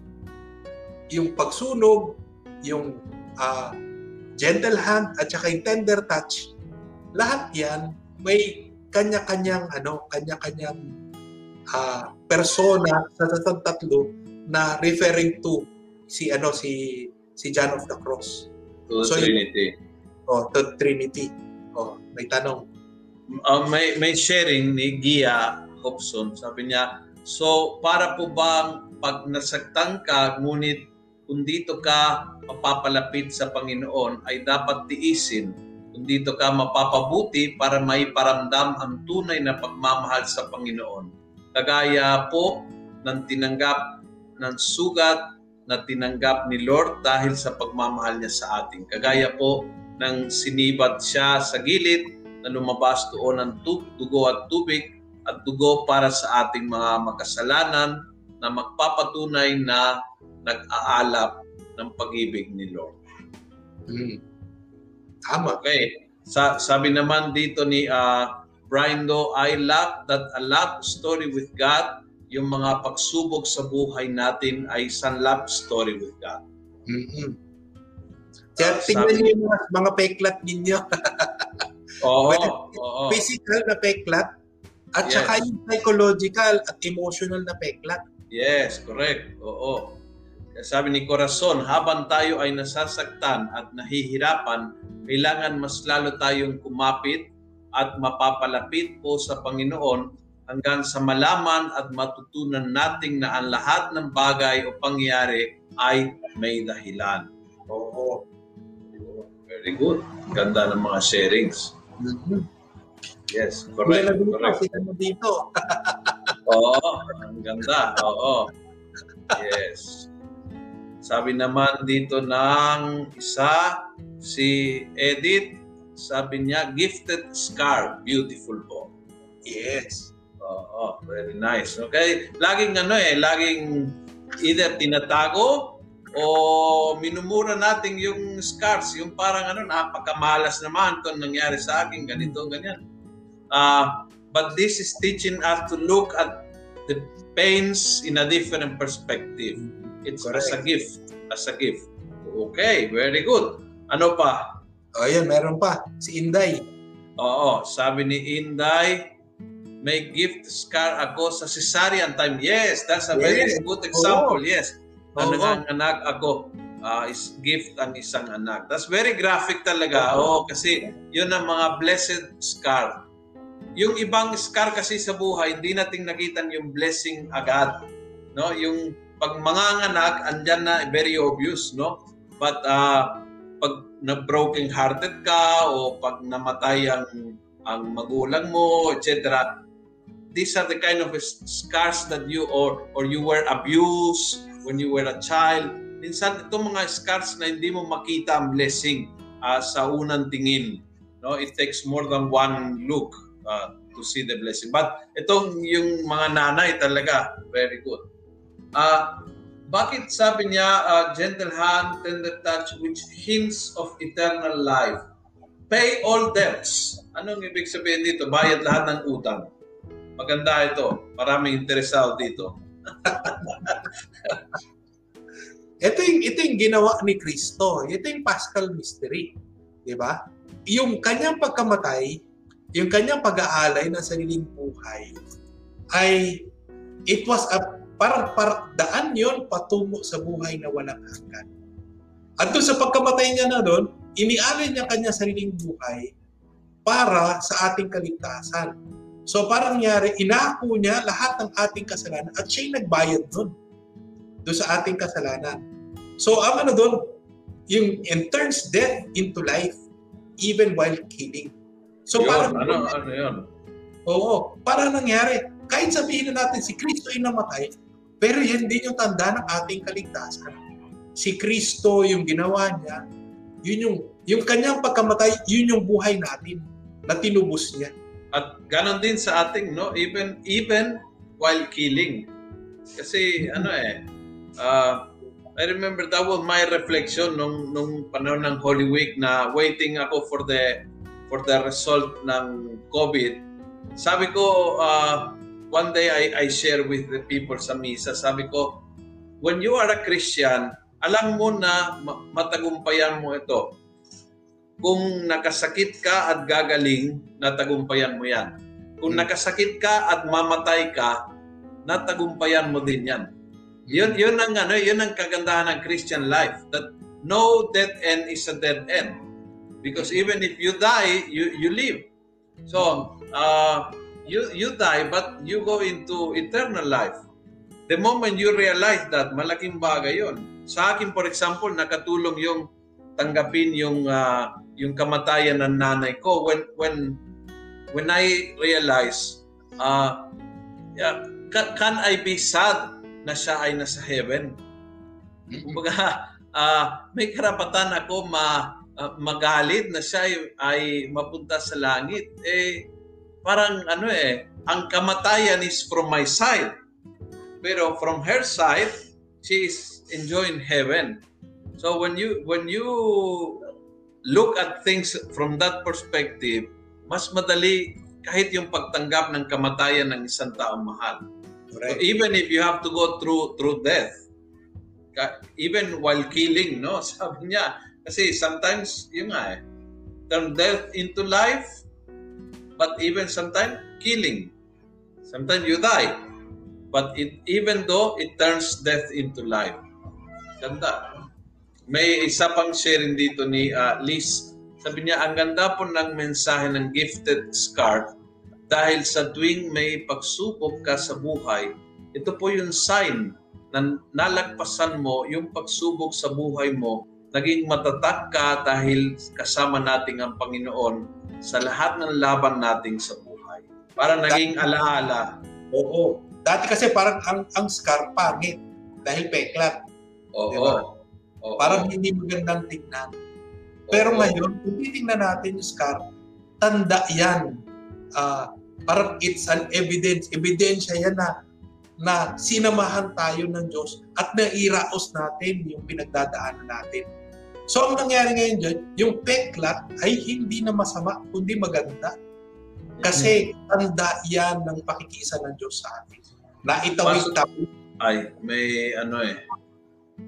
C: yung pagsunog, yung ah, gentle hand, at saka yung tender touch, lahat yan may kanya-kanyang ano, kanya-kanyang ah, persona sa tatlong tatlo na referring to si ano si si John of the Cross.
B: To the
C: So,
B: Trinity.
C: O, to Trinity. O, may tanong.
B: uh, may, may sharing ni Gia Hobson. Sabi niya, so para po bang pag nasaktan ka, ngunit kung dito ka mapapalapit sa Panginoon, ay dapat tiisin. Kung dito ka mapapabuti para may paramdam ang tunay na pagmamahal sa Panginoon. Kagaya po ng tinanggap ng sugat na tinanggap ni Lord dahil sa pagmamahal niya sa atin. Kagaya po ng sinibat siya sa gilid na lumabas doon ng dugo at tubig at dugo para sa ating mga makasalanan na magpapatunay na nag-aalap ng pag-ibig ni Lord.
C: Hmm. Tama.
B: Okay. Sa, sabi naman dito ni uh, Brian Do, I love that a love story with God, yung mga pagsubok sa buhay natin ay isang love story with God.
C: Mm-hmm. Kaya uh, tingnan niyo yung mga, mga peklat ninyo.
B: Oo. oo.
C: Physical na peklat at yes. saka yung psychological at emotional na peklat.
B: Yes, correct. Oo. Sabi ni Corazon, habang tayo ay nasasaktan at nahihirapan, kailangan mas lalo tayong kumapit at mapapalapit po sa Panginoon hanggang sa malaman at matutunan nating na ang lahat ng bagay o pangyayari ay may dahilan.
C: Oo.
B: Very good. Ganda ng mga sharings.
C: Mm-hmm.
B: Yes, correct.
C: Dito,
B: correct.
C: Sila mo dito.
B: Oo, ang ganda. Oo. Yes. Sabi naman dito ng isa, si Edith, sabi niya, gifted scar, beautiful po.
C: Yes.
B: Oo, very nice. Okay, laging ano eh, laging either tinatago o minumura natin yung scars, yung parang ano, napakamalas naman kung nangyari sa akin, ganito, ganyan. Uh, but this is teaching us to look at the pains in a different perspective. It's Correct. as a gift. As a gift. Okay, very good. Ano pa?
C: O oh, yan, meron pa. Si Inday.
B: Oo, sabi ni Inday, may gift scar ako sa cesarean time. Yes, that's a very yes. good example. Oh. Yes. Oh. Ang anak ako uh, is gift ang isang anak. That's very graphic talaga. Oh, kasi yun ang mga blessed scar yung ibang scar kasi sa buhay, hindi nating nakita yung blessing agad. No? Yung pag manganganak, andyan na very obvious, no? But uh, pag na-broken hearted ka o pag namatay ang ang magulang mo, etc. These are the kind of scars that you or or you were abused when you were a child. Minsan itong mga scars na hindi mo makita ang blessing uh, sa unang tingin. No, it takes more than one look uh, to see the blessing. But itong yung mga nanay talaga, very good. Uh, bakit sabi niya, uh, gentle hand, tender touch, which hints of eternal life? Pay all debts. Anong ibig sabihin dito? Bayad lahat ng utang. Maganda ito. Maraming interesado dito.
C: ito yung, ito yung ginawa ni Kristo. Ito yung Paschal Mystery. Di ba? Yung kanyang pagkamatay, yung kanyang pag-aalay ng sariling buhay ay it was a parang par, daan yon patungo sa buhay na walang hanggan. At doon sa pagkamatay niya na doon, inialay niya kanya sariling buhay para sa ating kaligtasan. So parang nangyari, inako niya lahat ng ating kasalanan at siya'y nagbayad doon. Doon sa ating kasalanan. So ang ano doon, yung and turns death into life even while killing.
B: So yun, parang, ano, ano yun?
C: Oo, para nangyari. Kahit sabihin na natin si Kristo ay namatay, pero yan din yung tanda ng ating kaligtasan. Si Kristo yung ginawa niya, yun yung, yung kanyang pagkamatay, yun yung buhay natin na tinubos niya.
B: At ganon din sa ating, no? Even, even while killing. Kasi, ano eh, uh, I remember that was my reflection nung, nung panahon ng Holy Week na waiting ako for the for the result ng COVID, sabi ko, uh, one day I, I share with the people sa misa, sabi ko, when you are a Christian, alam mo na matagumpayan mo ito. Kung nakasakit ka at gagaling, natagumpayan mo yan. Kung hmm. nakasakit ka at mamatay ka, natagumpayan mo din yan. Yun, yun ang ano, yun ang kagandahan ng Christian life that no dead end is a dead end. Because even if you die, you, you live. So, uh, you you die but you go into eternal life. The moment you realize that, malaking bagay yon. Sa akin, for example, nakatulong yung tanggapin yung uh, yung kamatayan ng nanay ko when when when I realize uh, yeah, can, can I be sad na siya ay nasa heaven? Kumbaga, uh, may karapatan ako ma uh, magalit na siya ay, ay mapunta sa langit. Eh, parang ano eh, ang kamatayan is from my side. Pero from her side, she is enjoying heaven. So when you when you look at things from that perspective, mas madali kahit yung pagtanggap ng kamatayan ng isang taong mahal. So even if you have to go through through death, even while killing, no? Sabi niya, kasi sometimes, yun nga eh, turn death into life, but even sometimes, killing. Sometimes you die. But it, even though it turns death into life. Ganda. May isa pang sharing dito ni uh, Liz. Sabi niya, ang ganda po ng mensahe ng gifted scarf dahil sa tuwing may pagsubok ka sa buhay, ito po yung sign na nalagpasan mo yung pagsubok sa buhay mo naging matatag ka dahil kasama natin ang Panginoon sa lahat ng laban nating sa buhay. Para naging alaala.
C: Oo. Dati kasi parang ang, ang scar pangit dahil peklat.
B: Oo. Diba?
C: Oo. Parang hindi magandang tingnan. Pero Oo. ngayon, kung titingnan natin yung scar, tanda yan. Uh, parang it's an evidence. Ebidensya yan na na sinamahan tayo ng Diyos at nairaos natin yung pinagdadaanan natin. So ang nangyari ngayon dyan, yung peklat ay hindi na masama, kundi maganda. Kasi tanda yan ng pakikisa ng Diyos sa atin. Na itawid tayo.
B: Ay, may ano eh,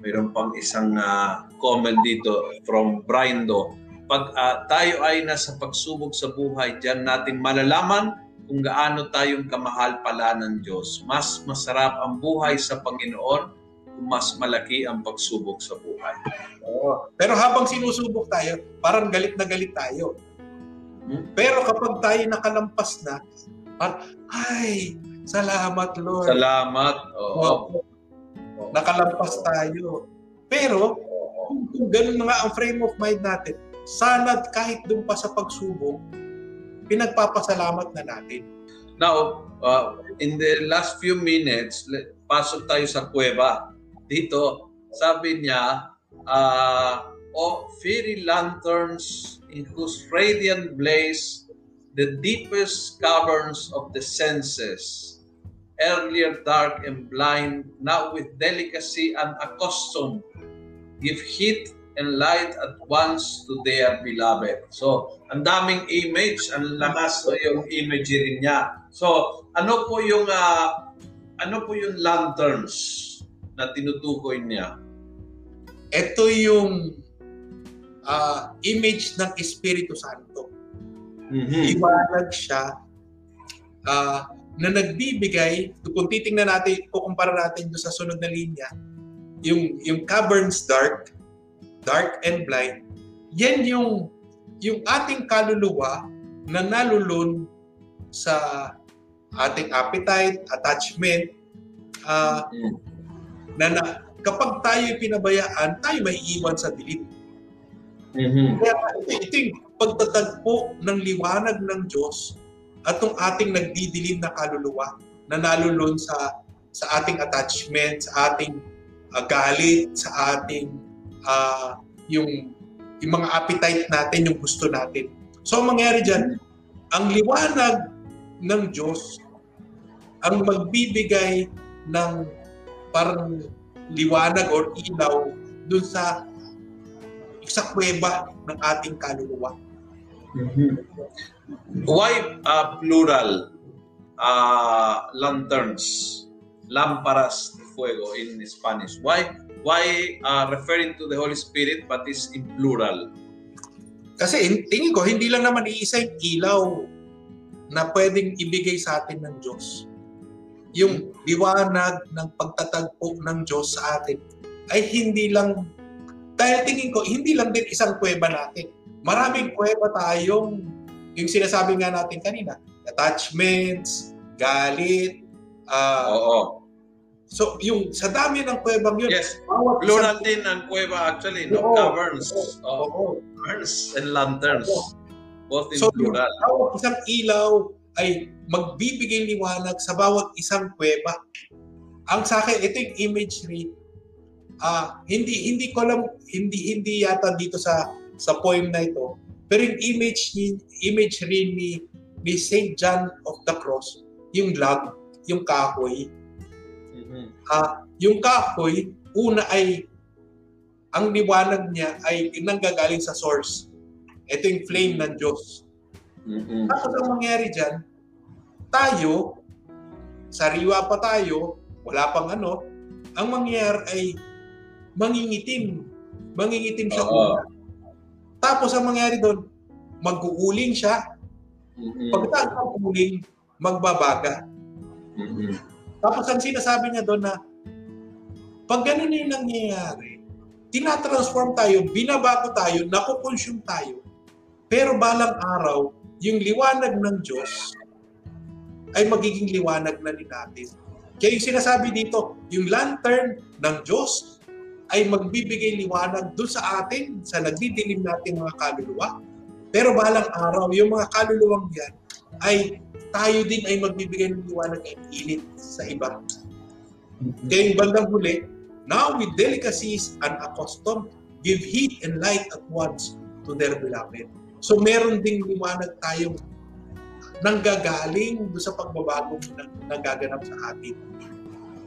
B: mayroon pang isang uh, comment dito from Brian Do. Pag uh, tayo ay nasa pagsubok sa buhay, diyan natin malalaman kung gaano tayong kamahal pala ng Diyos. Mas masarap ang buhay sa Panginoon mas malaki ang pagsubok sa buhay.
C: Oo. Pero habang sinusubok tayo, parang galit na galit tayo. Hmm? Pero kapag tayo nakalampas na, parang, ay, salamat Lord.
B: Salamat. Oo. Oo.
C: Nakalampas tayo. Pero, kung, kung ganun nga ang frame of mind natin, sana kahit doon pa sa pagsubok, pinagpapasalamat na natin.
B: Now, uh, in the last few minutes, pasok tayo sa kuweba dito, sabi niya, uh, o fairy lanterns in whose radiant blaze the deepest caverns of the senses, earlier dark and blind, now with delicacy and accustomed, give heat and light at once to their beloved. So, ang daming image, ang lakas so yung imagery niya. So, ano po yung uh, ano po yung lanterns? na tinutukoy niya?
C: Ito yung uh, image ng Espiritu Santo. Mm-hmm. Iwanag siya uh, na nagbibigay, kung titingnan natin, kukumpara natin doon sa sunod na linya, yung, yung caverns dark, dark and blind, yan yung, yung ating kaluluwa na nalulun sa ating appetite, attachment, uh, na, na kapag tayo pinabayaan, tayo may iwan sa dilim. Mm-hmm. Kaya ito, ito yung pagtatagpo ng liwanag ng Diyos at ng ating nagdidilim na kaluluwa na nalulun sa sa ating attachment, sa ating uh, galit, sa ating uh, yung yung mga appetite natin, yung gusto natin. So, ang mangyari dyan, ang liwanag ng Diyos ang magbibigay ng parang liwanag or ilaw dun sa sa kuweba ng ating kaluluwa.
B: Mm-hmm. Why uh, plural uh, lanterns, lámparas de fuego in Spanish? Why why uh, referring to the Holy Spirit but is in plural?
C: Kasi tingin ko hindi lang naman iisa yung ilaw na pwedeng ibigay sa atin ng Diyos yung liwanag ng pagtatagpo ng Diyos sa atin ay hindi lang, dahil tingin ko, hindi lang din isang kuweba natin. Maraming kuweba tayong yung sinasabi nga natin kanina, attachments, galit, ah,
B: Oo.
C: So yung sa dami ng kuwebang yun,
B: Yes.
C: bawat
B: Plural
C: isang-
B: din ang kuweba actually, no?
C: Oo.
B: Caverns.
C: Oo.
B: Oo.
C: Oo.
B: Caverns and lanterns. Both in
C: So,
B: plural.
C: bawat isang ilaw ay magbibigay liwanag sa bawat isang kuweba. Ang sa akin, ito yung imagery. Ah, hindi hindi ko alam hindi hindi yata dito sa sa poem na ito. Pero yung image ni imagery ni ni Saint John of the Cross, yung log, yung kahoy. Ah, yung kahoy una ay ang liwanag niya ay nanggagaling sa source. Ito yung flame ng Diyos.
B: Mhm.
C: Tapos ang mangyari dyan, tayo, sariwa pa tayo, wala pang ano, ang mangyari ay mangingitim. Mangingitim siya
B: Oo.
C: una. Tapos ang mangyari doon, mag-uuling siya.
B: Mhm.
C: Ng uuling, magbabaga.
B: Mhm.
C: Tapos ang sinasabi niya doon na, pag ganun yung nangyayari, tinatransform tayo, binabago tayo, nakukonsume tayo. Pero balang araw, yung liwanag ng Diyos ay magiging liwanag na rin natin. Kaya yung sinasabi dito, yung lantern ng Diyos ay magbibigay liwanag doon sa atin, sa nagdidilim natin mga kaluluwa. Pero balang araw, yung mga kaluluwang yan ay tayo din ay magbibigay ng liwanag at init sa iba. Kaya yung bandang huli, now with delicacies and accustomed, give heat and light at once to their beloved. So meron ding liwanag tayong nanggagaling sa pagbabago na nagaganap sa atin.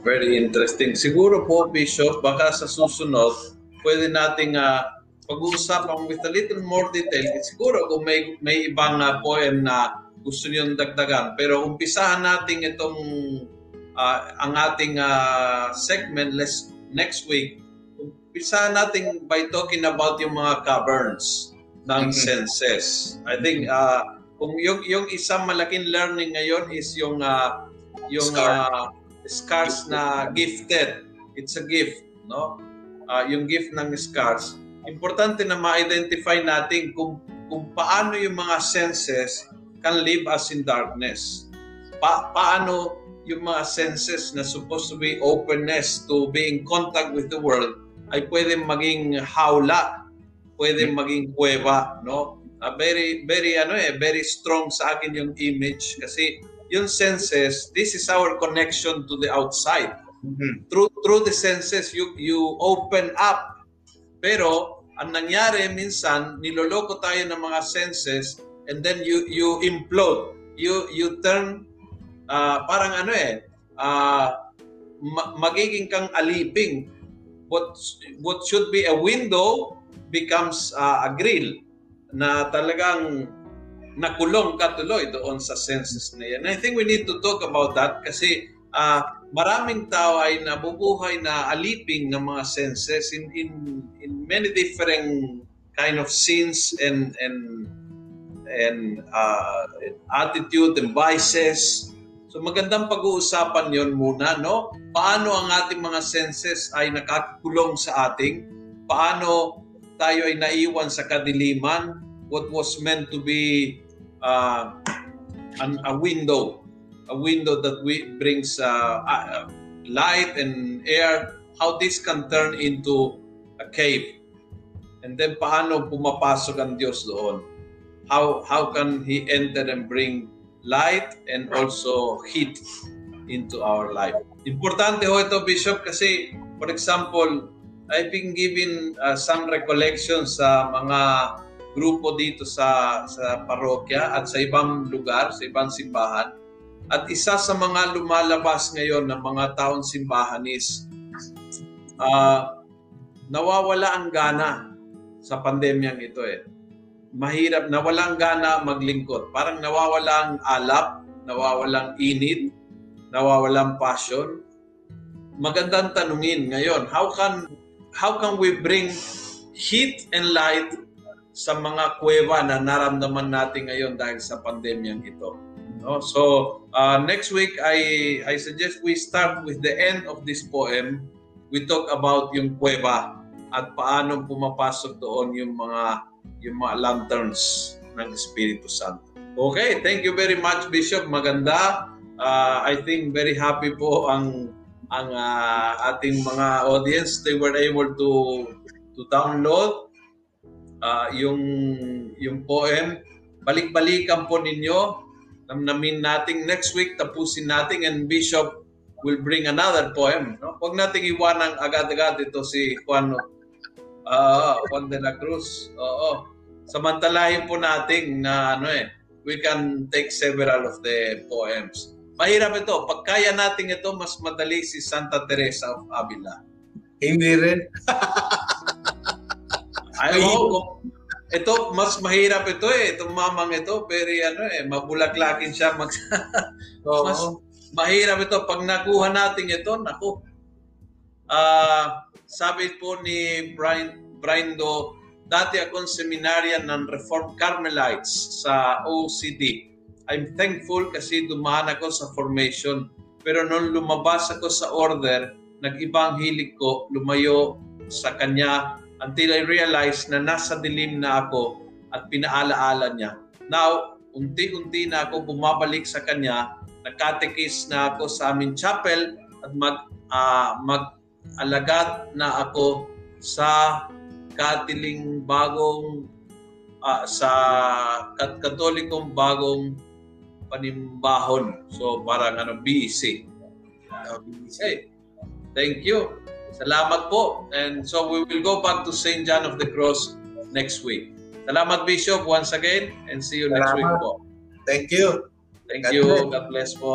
B: Very interesting. Siguro po, Bishop, baka sa susunod, pwede nating ah, pag-uusapan with a little more detail. Siguro kung may, may ibang ah, poem na gusto niyong dagdagan. Pero umpisahan natin itong ah, ang ating ah, segment les, next week. Umpisahan natin by talking about yung mga caverns ng
C: Mhm.
B: senses. I think ah, kung yung, yung isang malaking learning ngayon is yung ah, yung
C: Scar.
B: ah, scars na gifted. It's a gift, no? Ah, yung gift ng scars. Importante na ma-identify natin kung kung paano yung mga senses can live us in darkness. Pa paano yung mga senses na supposed to be openness to be in contact with the world ay pwedeng maging hawla, pwedeng maging kuweba, no? Ah, very very ano eh, very strong sa akin yung image kasi yung senses, this is our connection to the outside. Through through the senses you you open up. Pero ang nangyari minsan niloloko tayo ng mga senses and then you you implode. You you turn ah, parang ano eh ah, ma- magiging kang aliping. What what should be a window becomes ah, a grill na talagang nakulong ka tuloy doon sa senses na yan. And I think we need to talk about that kasi ah, maraming tao ay nabubuhay na aliping ng mga senses in in in many different kind of sins and and and uh, attitude and vices. So magandang pag-uusapan yon muna, no? Paano ang ating mga senses ay nakakulong sa ating? Paano tayo ay naiwan sa kadiliman? What was meant to be uh, an, a window, a window that we brings uh, uh, light and air, how this can turn into a cave. And then paano pumapasok ang Diyos doon? How how can He enter and bring light and also heat into our life? Importante ho ito, Bishop, kasi for example, I've been given uh, some recollection sa mga grupo dito sa sa parokya at sa ibang lugar, sa ibang simbahan. At isa sa mga lumalabas ngayon ng mga taong simbahan is ah, nawawala ang gana sa pandemyang ito eh. Mahirap, nawalang gana maglingkod. Parang nawawalang alap, nawawalang init, nawawalang passion. Magandang tanungin ngayon, how can how can we bring heat and light sa mga kuweba na naramdaman natin ngayon dahil sa pandemyang ito. No? So, uh, next week I I suggest we start with the end of this poem. We talk about yung kuweba at paano pumapasok doon yung mga yung mga lanterns ng Espiritu Santo. Okay, thank you very much Bishop. Maganda. Uh, I think very happy po ang ang uh, ating mga audience they were able to to download uh, yung yung poem. Balik-balikan po ninyo. Namnamin natin next week tapusin natin and Bishop will bring another poem. No? Huwag nating iwanang agad-agad ito si Juan uh, Juan de la Cruz. Oo. Samantalahin po natin na ano eh, we can take several of the poems. Mahirap ito. Pag kaya natin ito, mas madali si Santa Teresa of Avila.
C: Hindi rin.
B: Ay, oh, ito, mas mahirap ito eh. Itong mamang ito, very ano eh, mabulaklakin siya. Mag mas mahirap ito. Pag nakuha natin ito, naku. Uh, sabi po ni Brian, Brian Do, dati akong seminaryan ng Reformed Carmelites sa OCD. I'm thankful kasi dumaan ako sa formation. Pero nung lumabas ako sa order, nag-ibang hilig ko, lumayo sa kanya until I realized na nasa dilim na ako at pinaalaala niya. Now, unti-unti na ako bumabalik sa kanya, nagkatekis na ako sa aming chapel at mag, uh, mag-alagad na ako sa katiling bagong uh, sa kat katolikong bagong panimbahon. So parang ano BEC. Okay. Thank you. Salamat po. And so we will go back to St. John of the Cross next week. Salamat Bishop once again and see you Salamat. next week po.
C: Thank you.
B: Thank God you. Bless. God bless po.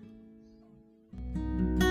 A: Bye.